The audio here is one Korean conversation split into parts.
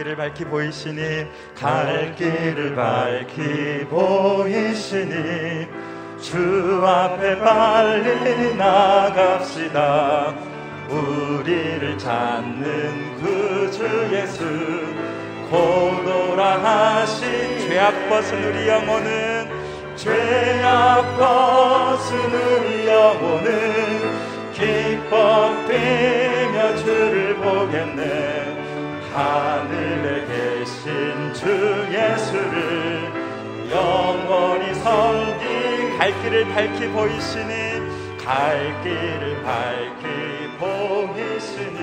갈 길을 밝히 보이시니 갈 길을 밝히 보이시니 주 앞에 빨리 나갑시다. 우리를 찾는 구주 예수 고도라 하신 죄악 벗은 우리 영혼은 죄악 벗은 우리 영혼은 기뻐 뛰며 주를 보겠네. 하늘 에 계신 주 예수를 영원히 섬기 갈 길을 밝히 보이시니 갈 길을 밝히 보이시니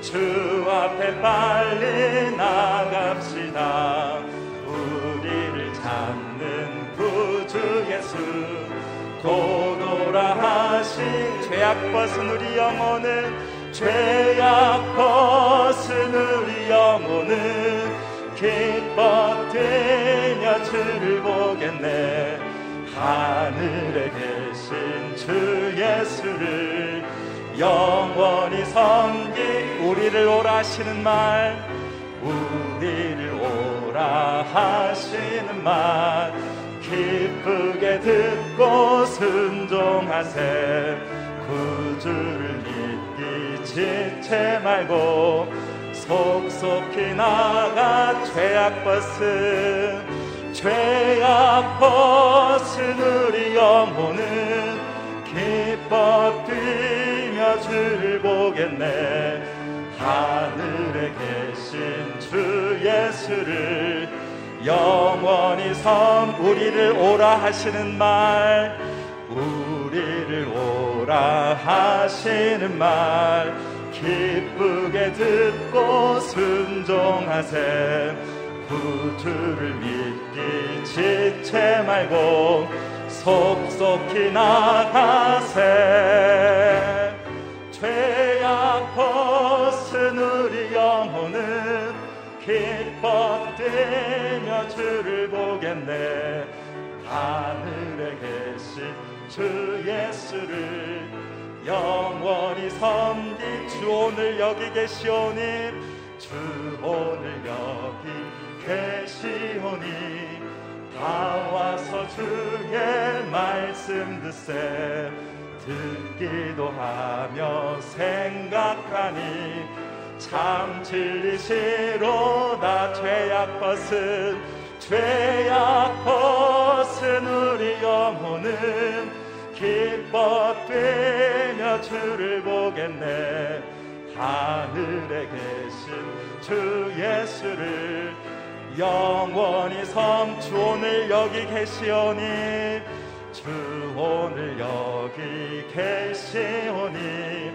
주 앞에 빨리 나갑시다. 우리를 찾는 구주 예수 고도라 하신 죄악 벗은 우리 영혼은 죄악 벗은 우리 영혼은 뛰며 주를 보겠네. 하늘에 계신 주 예수를 영원히 섬기 우리를 오라 하시는 말 우리를 오라 하시는 말. 기쁘게 듣고 순종하세. 구주를 믿기 지체 말고 속속히 나가 죄악 벗은 죄악 벗은 우리 영혼은 기뻐 뛰며 주를 보겠네. 하늘에 계신 주 예수를 영원히 섬 우리를 오라 하시는 말 우리를 오라 하시는 말 기쁘게 듣고 순종하세. 구주를 믿기 지체 말고 속속히 나가세. 죄악 벗은 우리 영혼은 기뻐 뛰며 주를 보겠네. 하늘에 계신 주 예수를 영원히 섬기 주 오늘 여기 계시오니 주 오늘 여기 계시오니. 다 와서 주의 말씀 듣세 듣기도 하며 생각하니. 참 진리시로다 죄악 벗은 죄악 벗은 우리 영혼은 기뻐 뛰며 주를 보겠네. 하늘에 계신 주 예수를 영원히 섬주 오늘 여기 계시오니 주 오늘 여기 계시오니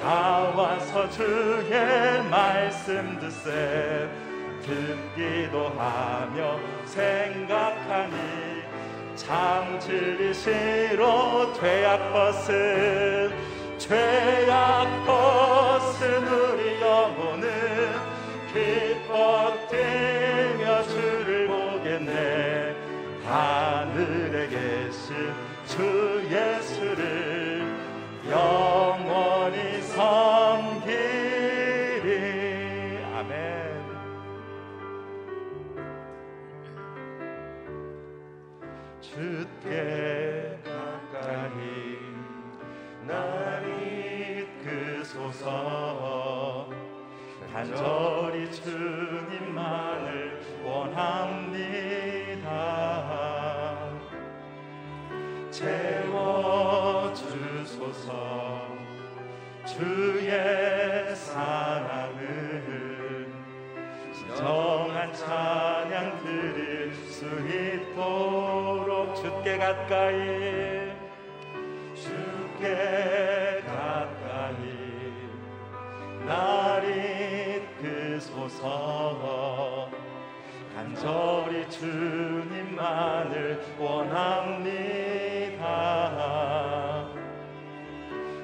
다 와서 주의 말씀 듣세. 듣기도 하며 생각하니 참 진리시로 죄악 벗은 죄악 벗은 우리 영혼은 기뻐 뛰며 주를 보겠네. 하늘에 계신 주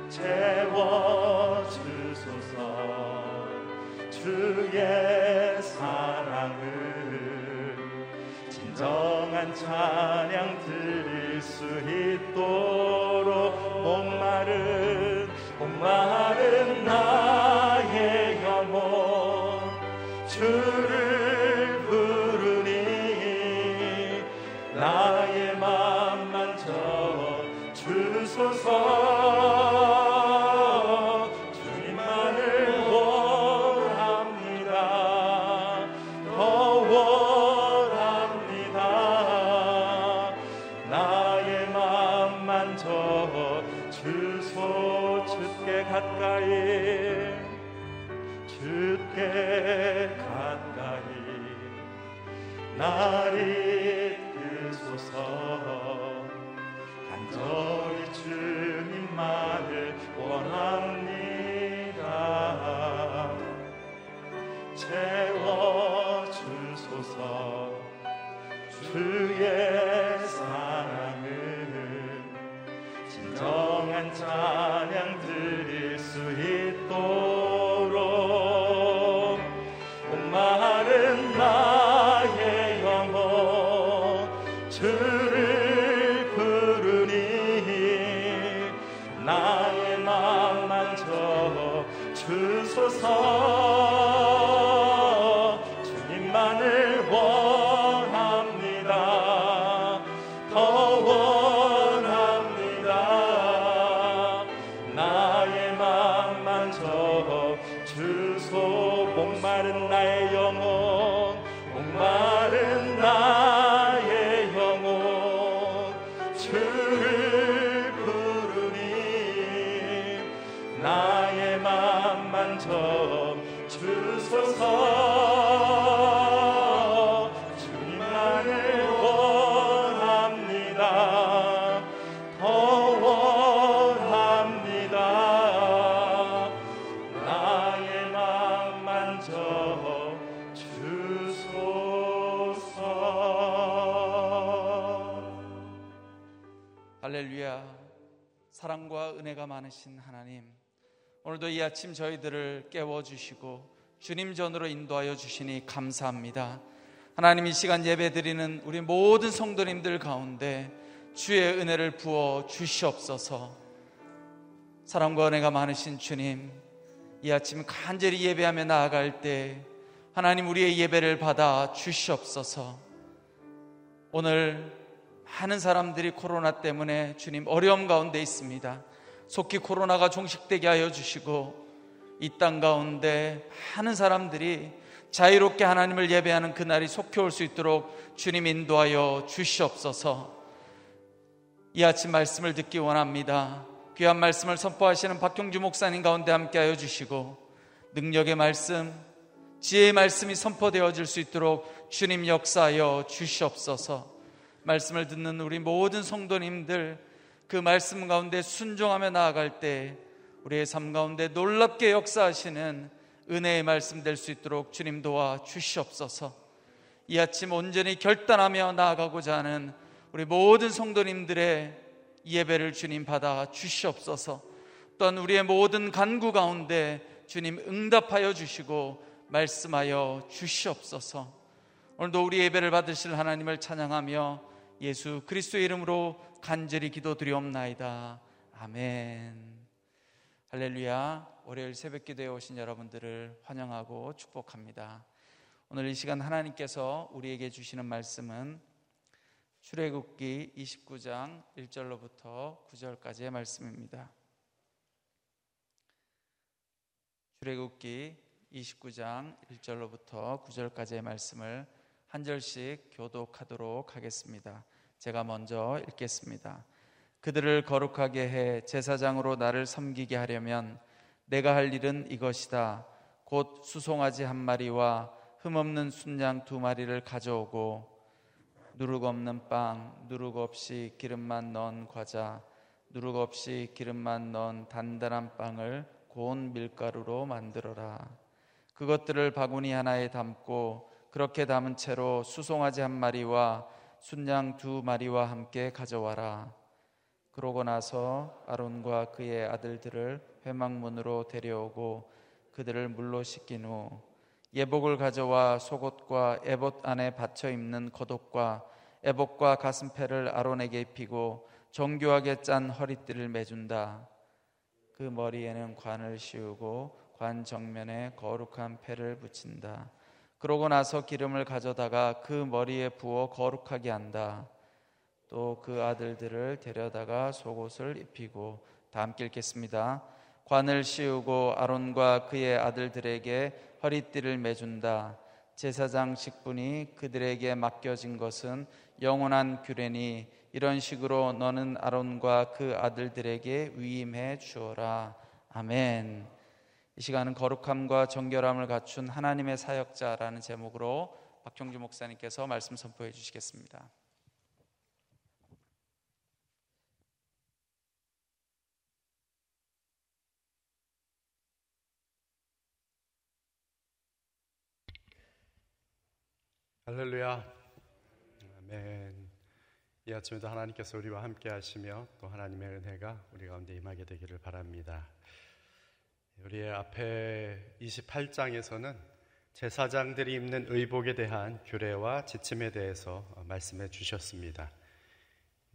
채워주소서. 주의 사랑을 진정한 찬양 드릴 수 있도록 목마른 목마른 나의 영혼. 가 원합니다. 진정한 찬 나의 맘 만져 주소서 주님만을 원합니다 더 원합니다 나의 맘 만져 주소서 할렐루야. 사랑과 은혜가 많으신 하나님. 오늘도 이 아침 저희들을 깨워 주시고 주님 전으로 인도하여 주시니 감사합니다. 하나님 이 시간 예배 드리는 우리 모든 성도님들 가운데 주의 은혜를 부어 주시옵소서. 사랑과 은혜가 많으신 주님, 이 아침 간절히 예배하며 나아갈 때 하나님 우리의 예배를 받아 주시옵소서. 오늘 많은 사람들이 코로나 때문에 주님 어려움 가운데 있습니다. 속히 코로나가 종식되게 하여 주시고 이 땅 가운데 많은 사람들이 자유롭게 하나님을 예배하는 그날이 속히 올 수 있도록 주님 인도하여 주시옵소서. 이 아침 말씀을 듣기 원합니다. 귀한 말씀을 선포하시는 박경주 목사님 가운데 함께하여 주시고 능력의 말씀, 지혜의 말씀이 선포되어질 수 있도록 주님 역사하여 주시옵소서. 말씀을 듣는 우리 모든 성도님들 그 말씀 가운데 순종하며 나아갈 때 우리의 삶 가운데 놀랍게 역사하시는 은혜의 말씀 될 수 있도록 주님 도와 주시옵소서. 이 아침 온전히 결단하며 나아가고자 하는 우리 모든 성도님들의 예배를 주님 받아 주시옵소서. 또한 우리의 모든 간구 가운데 주님 응답하여 주시고 말씀하여 주시옵소서. 오늘도 우리 예배를 받으실 하나님을 찬양하며 예수 그리스도의 이름으로 간절히 기도드리옵나이다. 아멘. 할렐루야. 월요일 새벽 기도에 오신 여러분들을 환영하고 축복합니다. 오늘 이 시간 하나님께서 우리에게 주시는 말씀은 출애굽기 29장 1절로부터 9절까지의 말씀입니다. 출애굽기 29장 1절로부터 9절까지의 말씀을 한 절씩 교독하도록 하겠습니다. 제가 먼저 읽겠습니다. 그들을 거룩하게 해 제사장으로 나를 섬기게 하려면 내가 할 일은 이것이다. 곧 수송아지 한 마리와 흠없는 순양 두 마리를 가져오고 누룩 없는 빵, 누룩 없이 기름만 넣은 과자, 누룩 없이 기름만 넣은 단단한 빵을 고운 밀가루로 만들어라. 그것들을 바구니 하나에 담고 그렇게 담은 채로 수송아지 한 마리와 순양 두 마리와 함께 가져와라. 그러고 나서 아론과 그의 아들들을 회막문으로 데려오고 그들을 물로 씻긴 후 예복을 가져와 속옷과 에봇 안에 받쳐 입는 겉옷과 에봇과 가슴패를 아론에게 입히고 정교하게 짠 허리띠를 매준다. 그 머리에는 관을 씌우고 관 정면에 거룩한 패를 붙인다. 그러고 나서 기름을 가져다가 그 머리에 부어 거룩하게 한다. 또 그 아들들을 데려다가 속옷을 입히고 다 함께 읽겠습니다. 관을 씌우고 아론과 그의 아들들에게 허리띠를 매준다. 제사장 직분이 그들에게 맡겨진 것은 영원한 규례니 이런 식으로 너는 아론과 그 아들들에게 위임해 주어라. 아멘. 이 시간은 거룩함과 정결함을 갖춘 하나님의 사역자라는 제목으로 박경주 목사님께서 말씀 선포해 주시겠습니다. 할렐루야. 아멘. 이 아침에도 하나님께서 우리와 함께 하시며 또 하나님의 은혜가 우리 가운데 임하게 되기를 바랍니다. 우리의 앞에 28장에서는 제사장들이 입는 의복에 대한 규례와 지침에 대해서 말씀해 주셨습니다.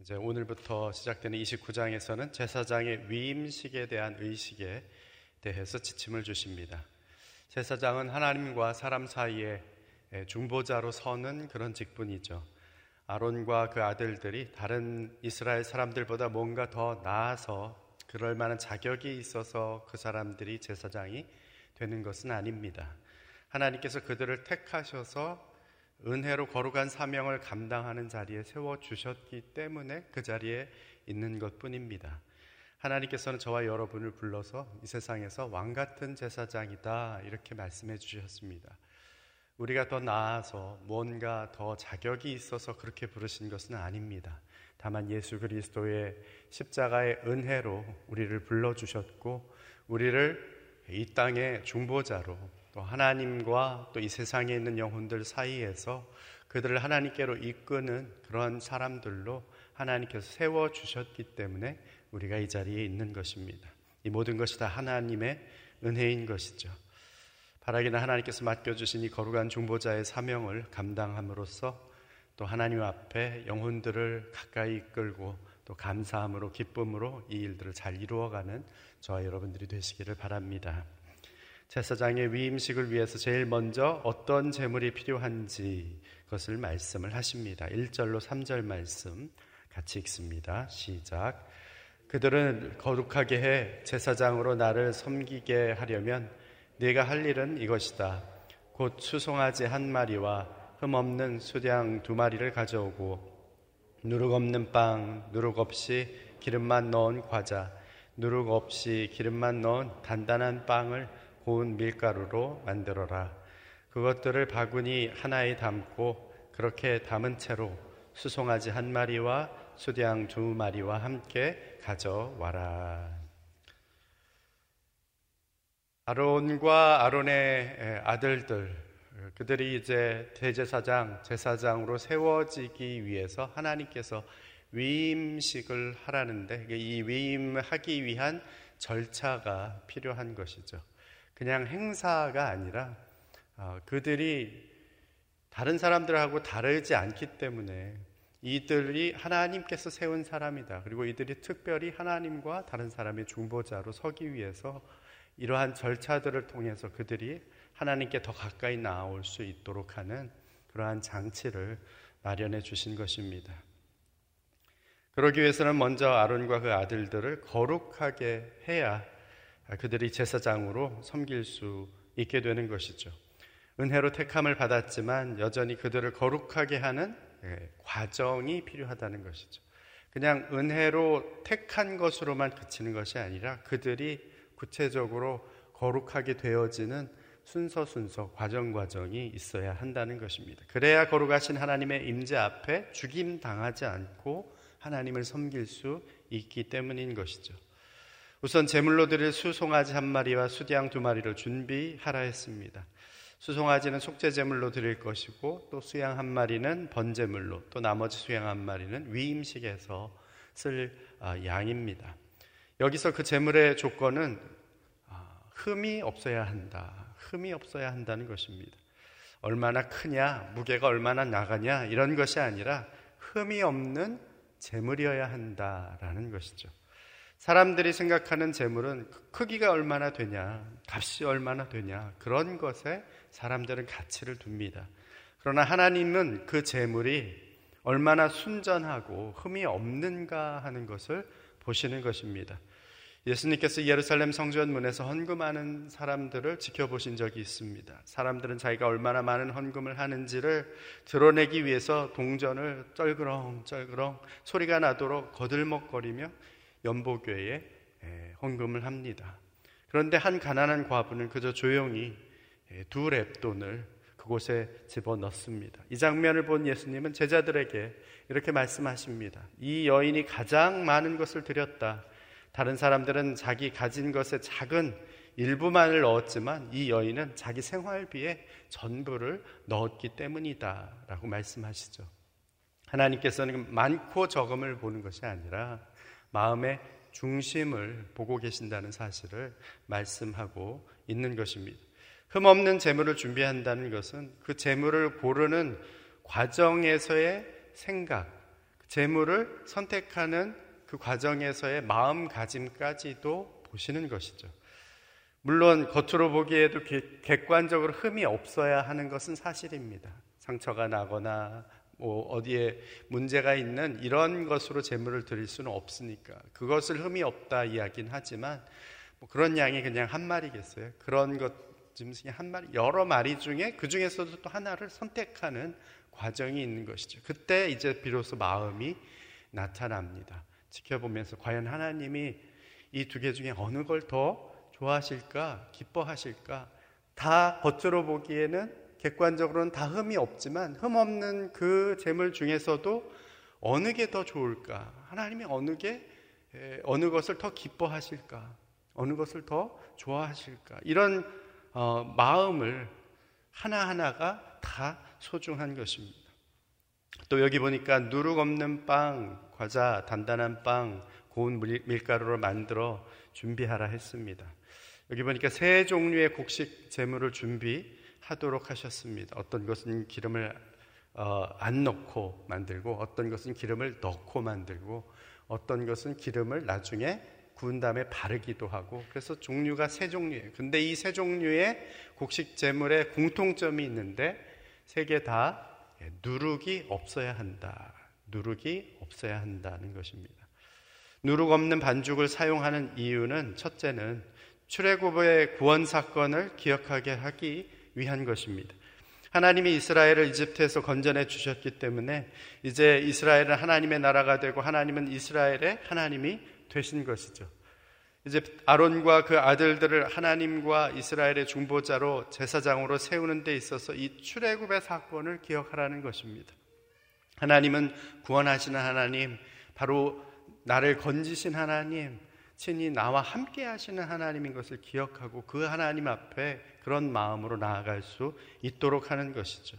이제 오늘부터 시작되는 29장에서는 제사장의 위임식에 대한 의식에 대해서 지침을 주십니다. 제사장은 하나님과 사람 사이에 중보자로 서는 그런 직분이죠. 아론과 그 아들들이 다른 이스라엘 사람들보다 뭔가 더 나아서 그럴 만한 자격이 있어서 그 사람들이 제사장이 되는 것은 아닙니다. 하나님께서 그들을 택하셔서 은혜로 거룩한 사명을 감당하는 자리에 세워 주셨기 때문에 그 자리에 있는 것 뿐입니다. 하나님께서는 저와 여러분을 불러서 이 세상에서 왕 같은 제사장이다 이렇게 말씀해 주셨습니다. 우리가 더 나아서 뭔가 더 자격이 있어서 그렇게 부르신 것은 아닙니다. 다만 예수 그리스도의 십자가의 은혜로 우리를 불러주셨고, 우리를 이 땅의 중보자로 또 하나님과 또 이 세상에 있는 영혼들 사이에서 그들을 하나님께로 이끄는 그런 사람들로 하나님께서 세워 주셨기 때문에 우리가 이 자리에 있는 것입니다. 이 모든 것이 다 하나님의 은혜인 것이죠. 바라기는 하나님께서 맡겨 주신 이 거룩한 중보자의 사명을 감당함으로써 또 하나님 앞에 영혼들을 가까이 이끌고 또 감사함으로 기쁨으로 이 일들을 잘 이루어가는 저와 여러분들이 되시기를 바랍니다. 제사장의 위임식을 위해서 제일 먼저 어떤 제물이 필요한지 그것을 말씀을 하십니다. 1절로 3절 말씀 같이 읽습니다. 시작. 그들은 거룩하게 해 제사장으로 나를 섬기게 하려면 네가 할 일은 이것이다. 곧 수송아지 한 마리와 흠 없는 수량 두 마리를 가져오고 누룩 없는 빵, 누룩 없이 기름만 넣은 과자, 누룩 없이 기름만 넣은 단단한 빵을 고운 밀가루로 만들어라. 그것들을 바구니 하나에 담고 그렇게 담은 채로 수송아지 한 마리와 수량 두 마리와 함께 가져와라. 아론과 아론의 아들들 그들이 이제 대제사장, 제사장으로 세워지기 위해서 하나님께서 위임식을 하라는데 이 위임하기 위한 절차가 필요한 것이죠. 그냥 행사가 아니라 어, 그들이 다른 사람들하고 다르지 않기 때문에 이들이 하나님께서 세운 사람이다. 그리고 이들이 특별히 하나님과 다른 사람의 중보자로 서기 위해서 이러한 절차들을 통해서 그들이 하나님께 더 가까이 나올 수 있도록 하는 그러한 장치를 마련해 주신 것입니다. 그러기 위해서는 먼저 아론과 그 아들들을 거룩하게 해야 그들이 제사장으로 섬길 수 있게 되는 것이죠. 은혜로 택함을 받았지만 여전히 그들을 거룩하게 하는 예, 과정이 필요하다는 것이죠. 그냥 은혜로 택한 것으로만 그치는 것이 아니라 그들이 구체적으로 거룩하게 되어지는 순서 순서 과정 과정이 있어야 한다는 것입니다. 그래야 거룩하신 하나님의 임재 앞에 죽임 당하지 않고 하나님을 섬길 수 있기 때문인 것이죠. 우선 제물로 드릴 수송아지 한 마리와 수양 두 마리를 준비하라 했습니다. 수송아지는 속죄 제물로 드릴 것이고 또 수양 한 마리는 번제물로 또 나머지 수양 한 마리는 위임식에서 쓸 아, 양입니다. 여기서 그 제물의 조건은 아, 흠이 없어야 한다. 흠이 없어야 한다는 것입니다. 얼마나 크냐, 무게가 얼마나 나가냐 이런 것이 아니라 흠이 없는 재물이어야 한다라는 것이죠. 사람들이 생각하는 재물은 크기가 얼마나 되냐, 값이 얼마나 되냐 그런 것에 사람들은 가치를 둡니다. 그러나 하나님은 그 재물이 얼마나 순전하고 흠이 없는가 하는 것을 보시는 것입니다. 예수님께서 예루살렘 성전 문에서 헌금하는 사람들을 지켜보신 적이 있습니다. 사람들은 자기가 얼마나 많은 헌금을 하는지를 드러내기 위해서 동전을 쩔그렁 쩔그렁 소리가 나도록 거들먹거리며 연보교에 헌금을 합니다. 그런데 한 가난한 과부는 그저 조용히 예, 두 랩돈을 그곳에 집어 넣습니다. 이 장면을 본 예수님은 제자들에게 이렇게 말씀하십니다. 이 여인이 가장 많은 것을 드렸다. 다른 사람들은 자기 가진 것의 작은 일부만을 넣었지만 이 여인은 자기 생활비에 전부를 넣었기 때문이다. 라고 말씀하시죠. 하나님께서는 많고 적음을 보는 것이 아니라 마음의 중심을 보고 계신다는 사실을 말씀하고 있는 것입니다. 흠없는 재물을 준비한다는 것은 그 재물을 고르는 과정에서의 생각, 재물을 선택하는 그 과정에서의 마음가짐까지도 보시는 것이죠. 물론 겉으로 보기에도 객관적으로 흠이 없어야 하는 것은 사실입니다. 상처가 나거나 뭐 어디에 문제가 있는 이런 것으로 재물을 드릴 수는 없으니까 그것을 흠이 없다 이야기는 하지만 뭐 그런 양이 그냥 한 마리겠어요. 그런 것 중에 한 마리 여러 마리 중에 그 중에서도 또 하나를 선택하는 과정이 있는 것이죠. 그때 이제 비로소 마음이 나타납니다. 지켜보면서 과연 하나님이 이 두 개 중에 어느 걸 더 좋아하실까, 기뻐하실까? 다 겉으로 보기에는 객관적으로는 다 흠이 없지만 흠 없는 그 재물 중에서도 어느 게 더 좋을까? 하나님이 어느 게 어느 것을 더 기뻐하실까? 어느 것을 더 좋아하실까? 이런 어, 마음을 하나하나가 다 소중한 것입니다. 또 여기 보니까 누룩 없는 빵, 과자, 단단한 빵, 고운 밀가루로 만들어 준비하라 했습니다. 여기 보니까 세 종류의 곡식 재물을 준비하도록 하셨습니다. 어떤 것은 기름을 어, 안 넣고 만들고, 어떤 것은 기름을 넣고 만들고, 어떤 것은 기름을 나중에 구운 다음에 바르기도 하고, 그래서 종류가 세 종류예요. 근데 이 세 종류의 곡식 재물에 공통점이 있는데, 세 개 다 누룩이 없어야 한다. 누룩이 없어야 한다는 것입니다. 누룩 없는 반죽을 사용하는 이유는 첫째는 출애굽의 구원 사건을 기억하게 하기 위한 것입니다. 하나님이 이스라엘을 이집트에서 건져내 주셨기 때문에 이제 이스라엘은 하나님의 나라가 되고 하나님은 이스라엘의 하나님이 되신 것이죠. 이제 아론과 그 아들들을 하나님과 이스라엘의 중보자로 제사장으로 세우는 데 있어서 이 출애굽의 사건을 기억하라는 것입니다. 하나님은 구원하시는 하나님, 바로 나를 건지신 하나님, 친히 나와 함께 하시는 하나님인 것을 기억하고 그 하나님 앞에 그런 마음으로 나아갈 수 있도록 하는 것이죠.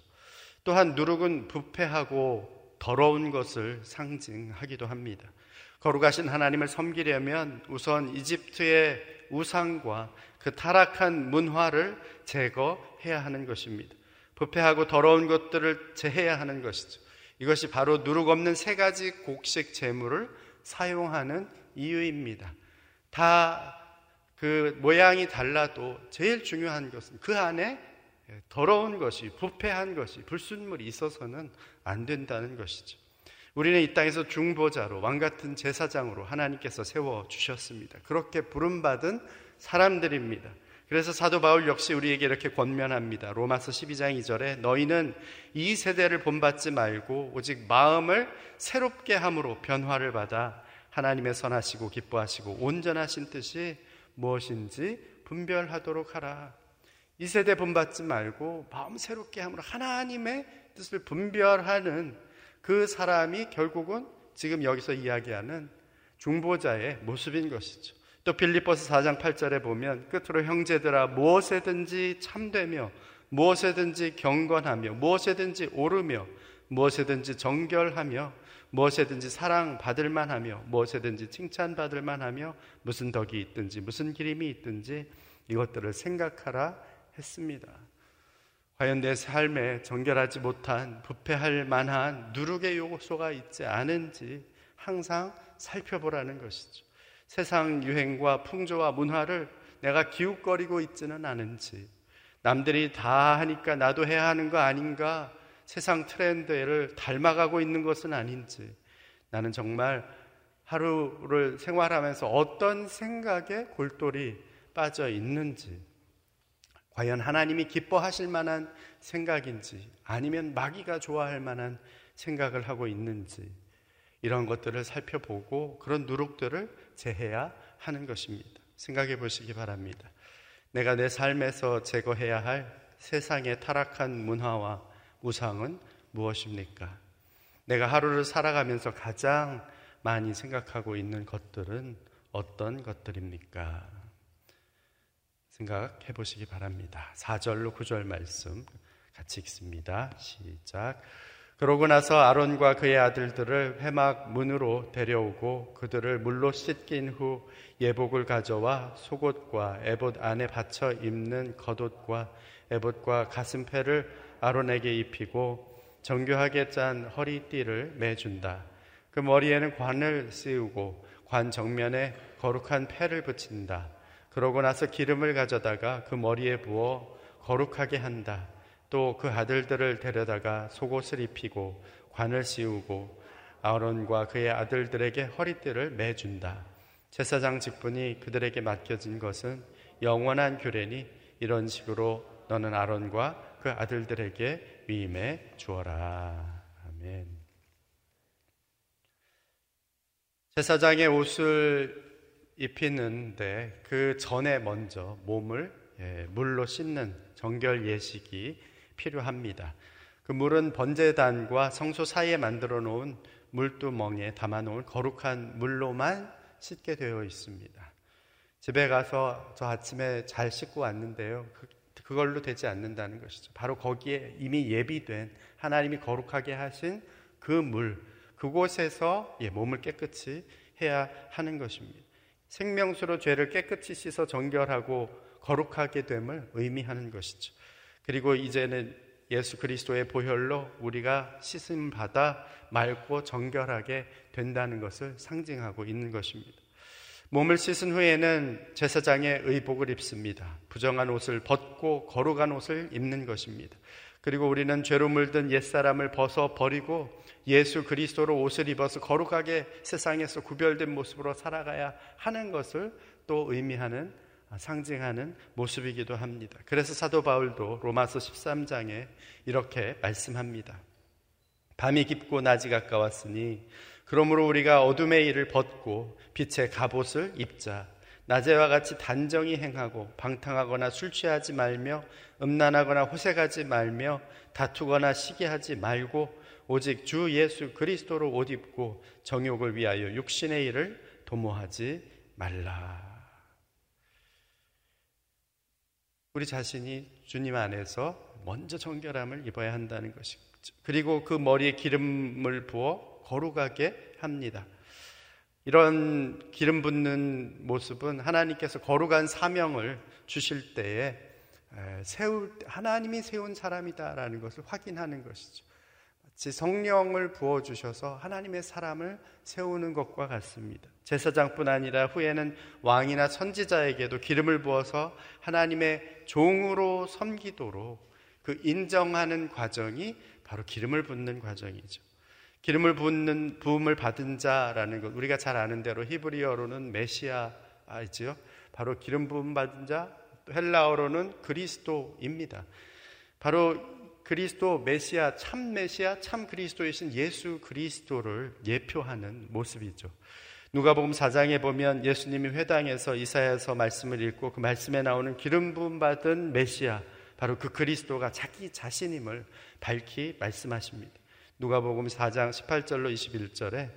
또한 누룩은 부패하고 더러운 것을 상징하기도 합니다. 거룩하신 하나님을 섬기려면 우선 이집트의 우상과 그 타락한 문화를 제거해야 하는 것입니다. 부패하고 더러운 것들을 제해야 하는 것이죠. 이것이 바로 누룩 없는 세 가지 곡식 재물을 사용하는 이유입니다. 다 그 모양이 달라도 제일 중요한 것은 그 안에 더러운 것이, 부패한 것이, 불순물이 있어서는 안 된다는 것이죠. 우리는 이 땅에서 중보자로 왕 같은 제사장으로 하나님께서 세워 주셨습니다. 그렇게 부름받은 사람들입니다. 그래서 사도 바울 역시 우리에게 이렇게 권면합니다. 로마서 12장 2절에 너희는 이 세대를 본받지 말고 오직 마음을 새롭게 함으로 변화를 받아 하나님의 선하시고 기뻐하시고 온전하신 뜻이 무엇인지 분별하도록 하라. 이 세대 본받지 말고 마음 새롭게 함으로 하나님의 뜻을 분별하는 그 사람이 결국은 지금 여기서 이야기하는 중보자의 모습인 것이죠. 또 빌립보서 4장 8절에 보면 끝으로 형제들아 무엇에든지 참되며 무엇에든지 경건하며 무엇에든지 오르며 무엇에든지 정결하며 무엇에든지 사랑받을 만하며 무엇에든지 칭찬받을 만하며 무슨 덕이 있든지 무슨 기림이 있든지 이것들을 생각하라 했습니다. 과연 내 삶에 정결하지 못한 부패할 만한 누룩의 요소가 있지 않은지 항상 살펴보라는 것이죠. 세상 유행과 풍조와 문화를 내가 기웃거리고 있지는 않은지, 남들이 다 하니까 나도 해야 하는 거 아닌가, 세상 트렌드를 닮아가고 있는 것은 아닌지, 나는 정말 하루를 생활하면서 어떤 생각에 골똘히 빠져 있는지, 과연 하나님이 기뻐하실 만한 생각인지, 아니면 마귀가 좋아할 만한 생각을 하고 있는지, 이런 것들을 살펴보고 그런 누룩들을 제해야 하는 것입니다. 생각해 보시기 바랍니다. 내가 내 삶에서 제거해야 할 세상의 타락한 문화와 우상은 무엇입니까? 내가 하루를 살아가면서 가장 많이 생각하고 있는 것들은 어떤 것들입니까? 생각해 보시기 바랍니다. 4절로 9절 말씀 같이 읽습니다. 시작. 그러고 나서 아론과 그의 아들들을 회막 문으로 데려오고 그들을 물로 씻긴 후 예복을 가져와 속옷과 에봇 안에 받쳐 입는 겉옷과 에봇과 가슴패를 아론에게 입히고 정교하게 짠 허리띠를 매준다. 그 머리에는 관을 씌우고 관 정면에 거룩한 패를 붙인다. 그러고 나서 기름을 가져다가 그 머리에 부어 거룩하게 한다. 또 그 아들들을 데려다가 속옷을 입히고 관을 씌우고 아론과 그의 아들들에게 허리띠를 매준다. 제사장 직분이 그들에게 맡겨진 것은 영원한 규례니 이런 식으로 너는 아론과 그 아들들에게 위임해 주어라. 아멘. 제사장의 옷을 입히는데 그 전에 먼저 몸을 예, 물로 씻는 정결 예식이 필요합니다. 그 물은 번제단과 성소 사이에 만들어 놓은 물두멍에 담아 놓은 거룩한 물로만 씻게 되어 있습니다. 집에 가서 저 아침에 잘 씻고 왔는데요. 그, 그걸로 되지 않는다는 것이죠. 바로 거기에 이미 예비된 하나님이 거룩하게 하신 그 물, 그곳에서 예, 몸을 깨끗이 해야 하는 것입니다. 생명수로 죄를 깨끗이 씻어 정결하고 거룩하게 됨을 의미하는 것이죠. 그리고 이제는 예수 그리스도의 보혈로 우리가 씻음 받아 맑고 정결하게 된다는 것을 상징하고 있는 것입니다. 몸을 씻은 후에는 제사장의 의복을 입습니다. 부정한 옷을 벗고 거룩한 옷을 입는 것입니다. 그리고 우리는 죄로 물든 옛사람을 벗어 버리고 예수 그리스도로 옷을 입어서 거룩하게 세상에서 구별된 모습으로 살아가야 하는 것을 또 의미하는 상징하는 모습이기도 합니다. 그래서 사도 바울도 로마서 13장에 이렇게 말씀합니다. 밤이 깊고 낮이 가까웠으니 그러므로 우리가 어둠의 일을 벗고 빛의 갑옷을 입자. 낮에와 같이 단정히 행하고 방탕하거나 술 취하지 말며 음란하거나 호색하지 말며 다투거나 시기하지 말고 오직 주 예수 그리스도로 옷 입고 정욕을 위하여 육신의 일을 도모하지 말라. 우리 자신이 주님 안에서 먼저 정결함을 입어야 한다는 것이죠. 그리고 그 머리에 기름을 부어 거룩하게 합니다. 이런 기름 붓는 모습은 하나님께서 거룩한 사명을 주실 때에 세울 하나님이 세운 사람이다라는 것을 확인하는 것이죠. 성령을 부어 주셔서 하나님의 사람을 세우는 것과 같습니다. 제사장뿐 아니라 후에는 왕이나 선지자에게도 기름을 부어서 하나님의 종으로 섬기도록 그 인정하는 과정이 바로 기름을 붓는 과정이죠. 기름을 붓는 부음을 받은 자라는 것 우리가 잘 아는 대로 히브리어로는 메시아이지요. 바로 기름 부음 받은 자 헬라어로는 그리스도입니다. 바로 그리스도 메시아 참 메시아 참 그리스도이신 예수 그리스도를 예표하는 모습이죠. 누가복음 4장에 보면 예수님이 회당에서 이사야서 말씀을 읽고 그 말씀에 나오는 기름 부음 받은 메시아 바로 그 그리스도가 자기 자신임을 밝히 말씀하십니다. 누가복음 4장 18절로 21절에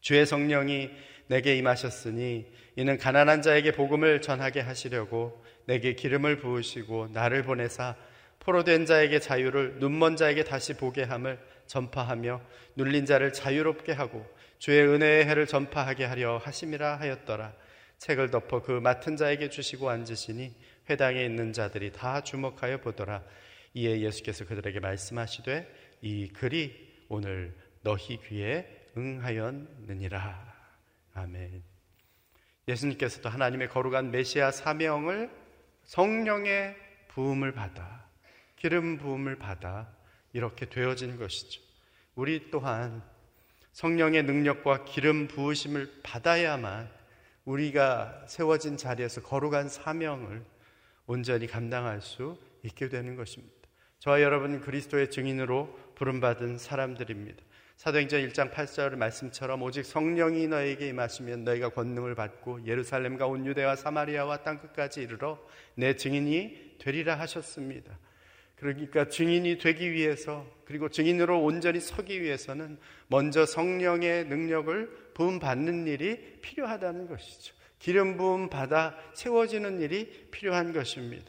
주의 성령이 내게 임하셨으니 이는 가난한 자에게 복음을 전하게 하시려고 내게 기름을 부으시고 나를 보내사 포로된 자에게 자유를 눈먼 자에게 다시 보게 함을 전파하며 눌린 자를 자유롭게 하고 주의 은혜의 해를 전파하게 하려 하심이라 하였더라. 책을 덮어 그 맡은 자에게 주시고 앉으시니 회당에 있는 자들이 다 주목하여 보더라. 이에 예수께서 그들에게 말씀하시되 이 글이 오늘 너희 귀에 응하였느니라. 아멘. 예수님께서도 하나님의 거룩한 메시아 사명을 성령의 부음을 받아 기름 부음을 받아 이렇게 되어진 것이죠. 우리 또한 성령의 능력과 기름 부으심을 받아야만 우리가 세워진 자리에서 거룩한 사명을 온전히 감당할 수 있게 되는 것입니다. 저와 여러분 그리스도의 증인으로 부름받은 사람들입니다. 사도행전 1장 8절 말씀처럼 오직 성령이 너에게 임하시면 너희가 권능을 받고 예루살렘과 온 유대와 사마리아와 땅 끝까지 이르러 내 증인이 되리라 하셨습니다. 그러니까 증인이 되기 위해서 그리고 증인으로 온전히 서기 위해서는 먼저 성령의 능력을 부음 받는 일이 필요하다는 것이죠. 기름 부음 받아 세워지는 일이 필요한 것입니다.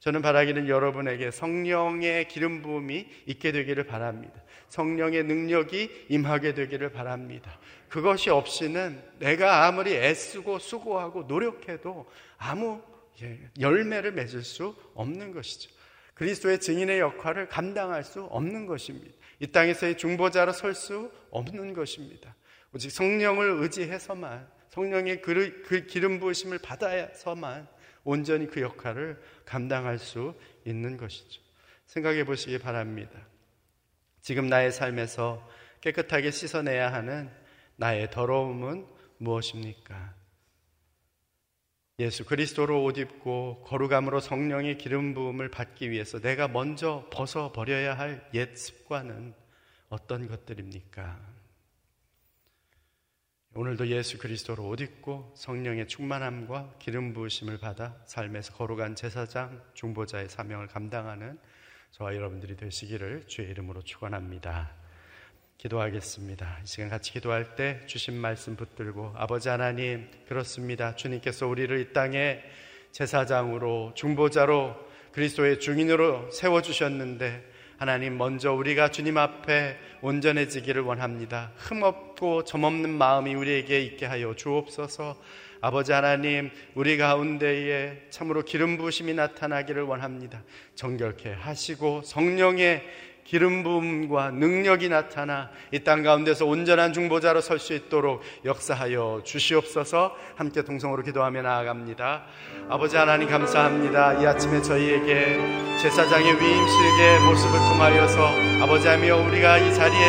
저는 바라기는 여러분에게 성령의 기름 부음이 있게 되기를 바랍니다. 성령의 능력이 임하게 되기를 바랍니다. 그것이 없이는 내가 아무리 애쓰고 수고하고 노력해도 아무 예, 열매를 맺을 수 없는 것이죠. 그리스도의 증인의 역할을 감당할 수 없는 것입니다. 이 땅에서의 중보자로 설 수 없는 것입니다. 오직 성령을 의지해서만 성령의 그, 그 기름 부으심을 받아서만 온전히 그 역할을 감당할 수 있는 것이죠. 생각해 보시기 바랍니다. 지금 나의 삶에서 깨끗하게 씻어내야 하는 나의 더러움은 무엇입니까? 예수 그리스도로 옷 입고 거룩함으로 성령의 기름 부음을 받기 위해서 내가 먼저 벗어 버려야 할 옛 습관은 어떤 것들입니까? 오늘도 예수 그리스도로 옷 입고 성령의 충만함과 기름 부으심을 받아 삶에서 거룩한 제사장, 중보자의 사명을 감당하는 저와 여러분들이 되시기를 주의 이름으로 축원합니다. 기도하겠습니다. 이 시간 같이 기도할 때 주신 말씀 붙들고 아버지 하나님 그렇습니다. 주님께서 우리를 이 땅에 제사장으로 중보자로 그리스도의 중인으로 세워 주셨는데 하나님 먼저 우리가 주님 앞에 온전해지기를 원합니다. 흠없고 점없는 마음이 우리에게 있게 하여 주옵소서. 아버지 하나님, 우리 가운데에 참으로 기름 부심이 나타나기를 원합니다. 정결케 하시고 성령의 기름 부음과 능력이 나타나 이 땅 가운데서 온전한 중보자로 설 수 있도록 역사하여 주시옵소서 함께 동성으로 기도하며 나아갑니다. 아버지 하나님 감사합니다. 이 아침에 저희에게 제사장의 위임식의 모습을 통하여서 아버지 하며 우리가 이 자리에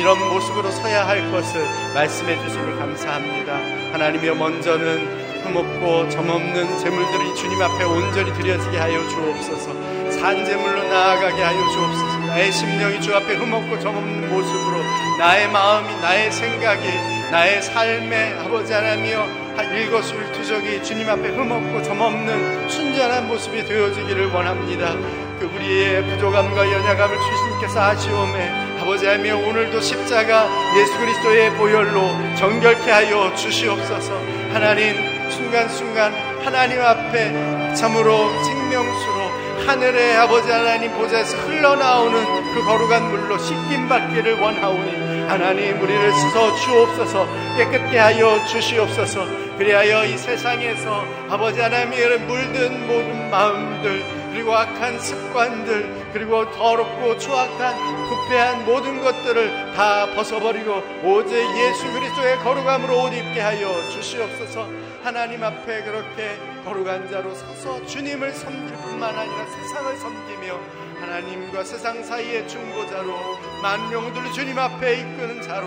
이런 모습으로 서야 할 것을 말씀해 주시니 감사합니다. 하나님이여 먼저는 흠없고 점없는 재물들이 주님 앞에 온전히 드려지게 하여 주옵소서. 산재물로 나아가게 하여 주옵소서. 나의 심령이 주 앞에 흠없고 점없는 모습으로 나의 마음이 나의 생각이 나의 삶의 아버지 하나며 일거수일투족이 주님 앞에 흠없고 점없는 순전한 모습이 되어지기를 원합니다. 그 우리의 부족함과 연약함을 주님께서 아시오매 아버지 하며 오늘도 십자가 예수 그리스도의 보혈로 정결케 하여 주시옵소서 하나님 순간순간 하나님 앞에 참으로 생명수로 하늘의 아버지 하나님 보좌에서 흘러나오는 그 거룩한 물로 씻김 받기를 원하오니 하나님 우리를 씻어 주옵소서 깨끗게 하여 주시옵소서. 그리하여 이 세상에서 아버지 하나님의 물든 모든 마음들 그리고 악한 습관들 그리고 더럽고 추악한 부패한 모든 것들을 다 벗어버리고 오직 예수 그리스도의 거룩함으로 옷 입게 하여 주시옵소서. 하나님 앞에 그렇게 거룩한 자로 서서 주님을 섬길 뿐만 아니라 세상을 섬기며 하나님과 세상 사이의 중보자로 만명들을 주님 앞에 이끄는 자로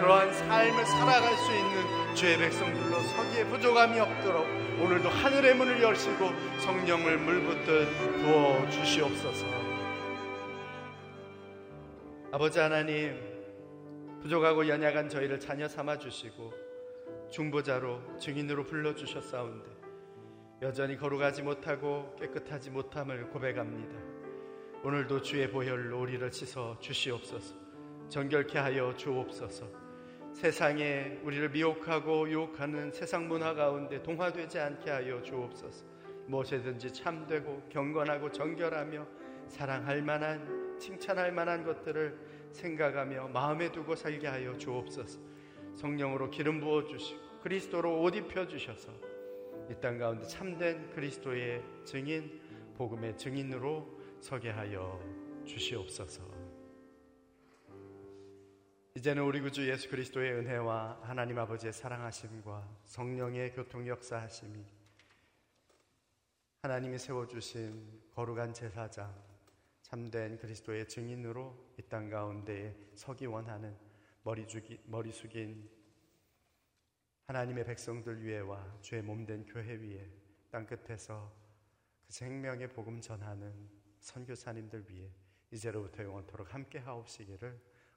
그러한 삶을 살아갈 수 있는 주의 백성들로 서기에 부족함이 없도록 오늘도 하늘의 문을 여시고 성령을 물붓듯 부어 주시옵소서. 아버지 하나님, 부족하고 연약한 저희를 자녀 삼아 주시고 중보자로 증인으로 불러 주셨사온데 여전히 거룩하지 못하고 깨끗하지 못함을 고백합니다. 오늘도 주의 보혈로 우리를 씻어 주시옵소서. 정결케 하여 주옵소서. 세상에 우리를 미혹하고 유혹하는 세상 문화 가운데 동화되지 않게 하여 주옵소서. 무엇이든지 참되고 경건하고 정결하며 사랑할 만한 칭찬할 만한 것들을 생각하며 마음에 두고 살게 하여 주옵소서. 성령으로 기름 부어 주시고 그리스도로 옷 입혀 주셔서 이 땅 가운데 참된 그리스도의 증인, 복음의 증인으로 서게 하여 주시옵소서. 이제는 우리 구주 예수 그리스도의 은혜와 하나님 아버지의 사랑하심과 성령의 교통 역사하심이 하나님이 세워주신 거룩한 제사장, 참된 그리스도의 증인으로 이 땅 가운데 서기 원하는 머리, 죽이, 머리 숙인 하나님의 백성들 위에와 주의 몸된 교회 위에 땅 끝에서 그 생명의 복음 전하는 선교사님들 위해 이제로부터 영원토록 함께 하옵시기를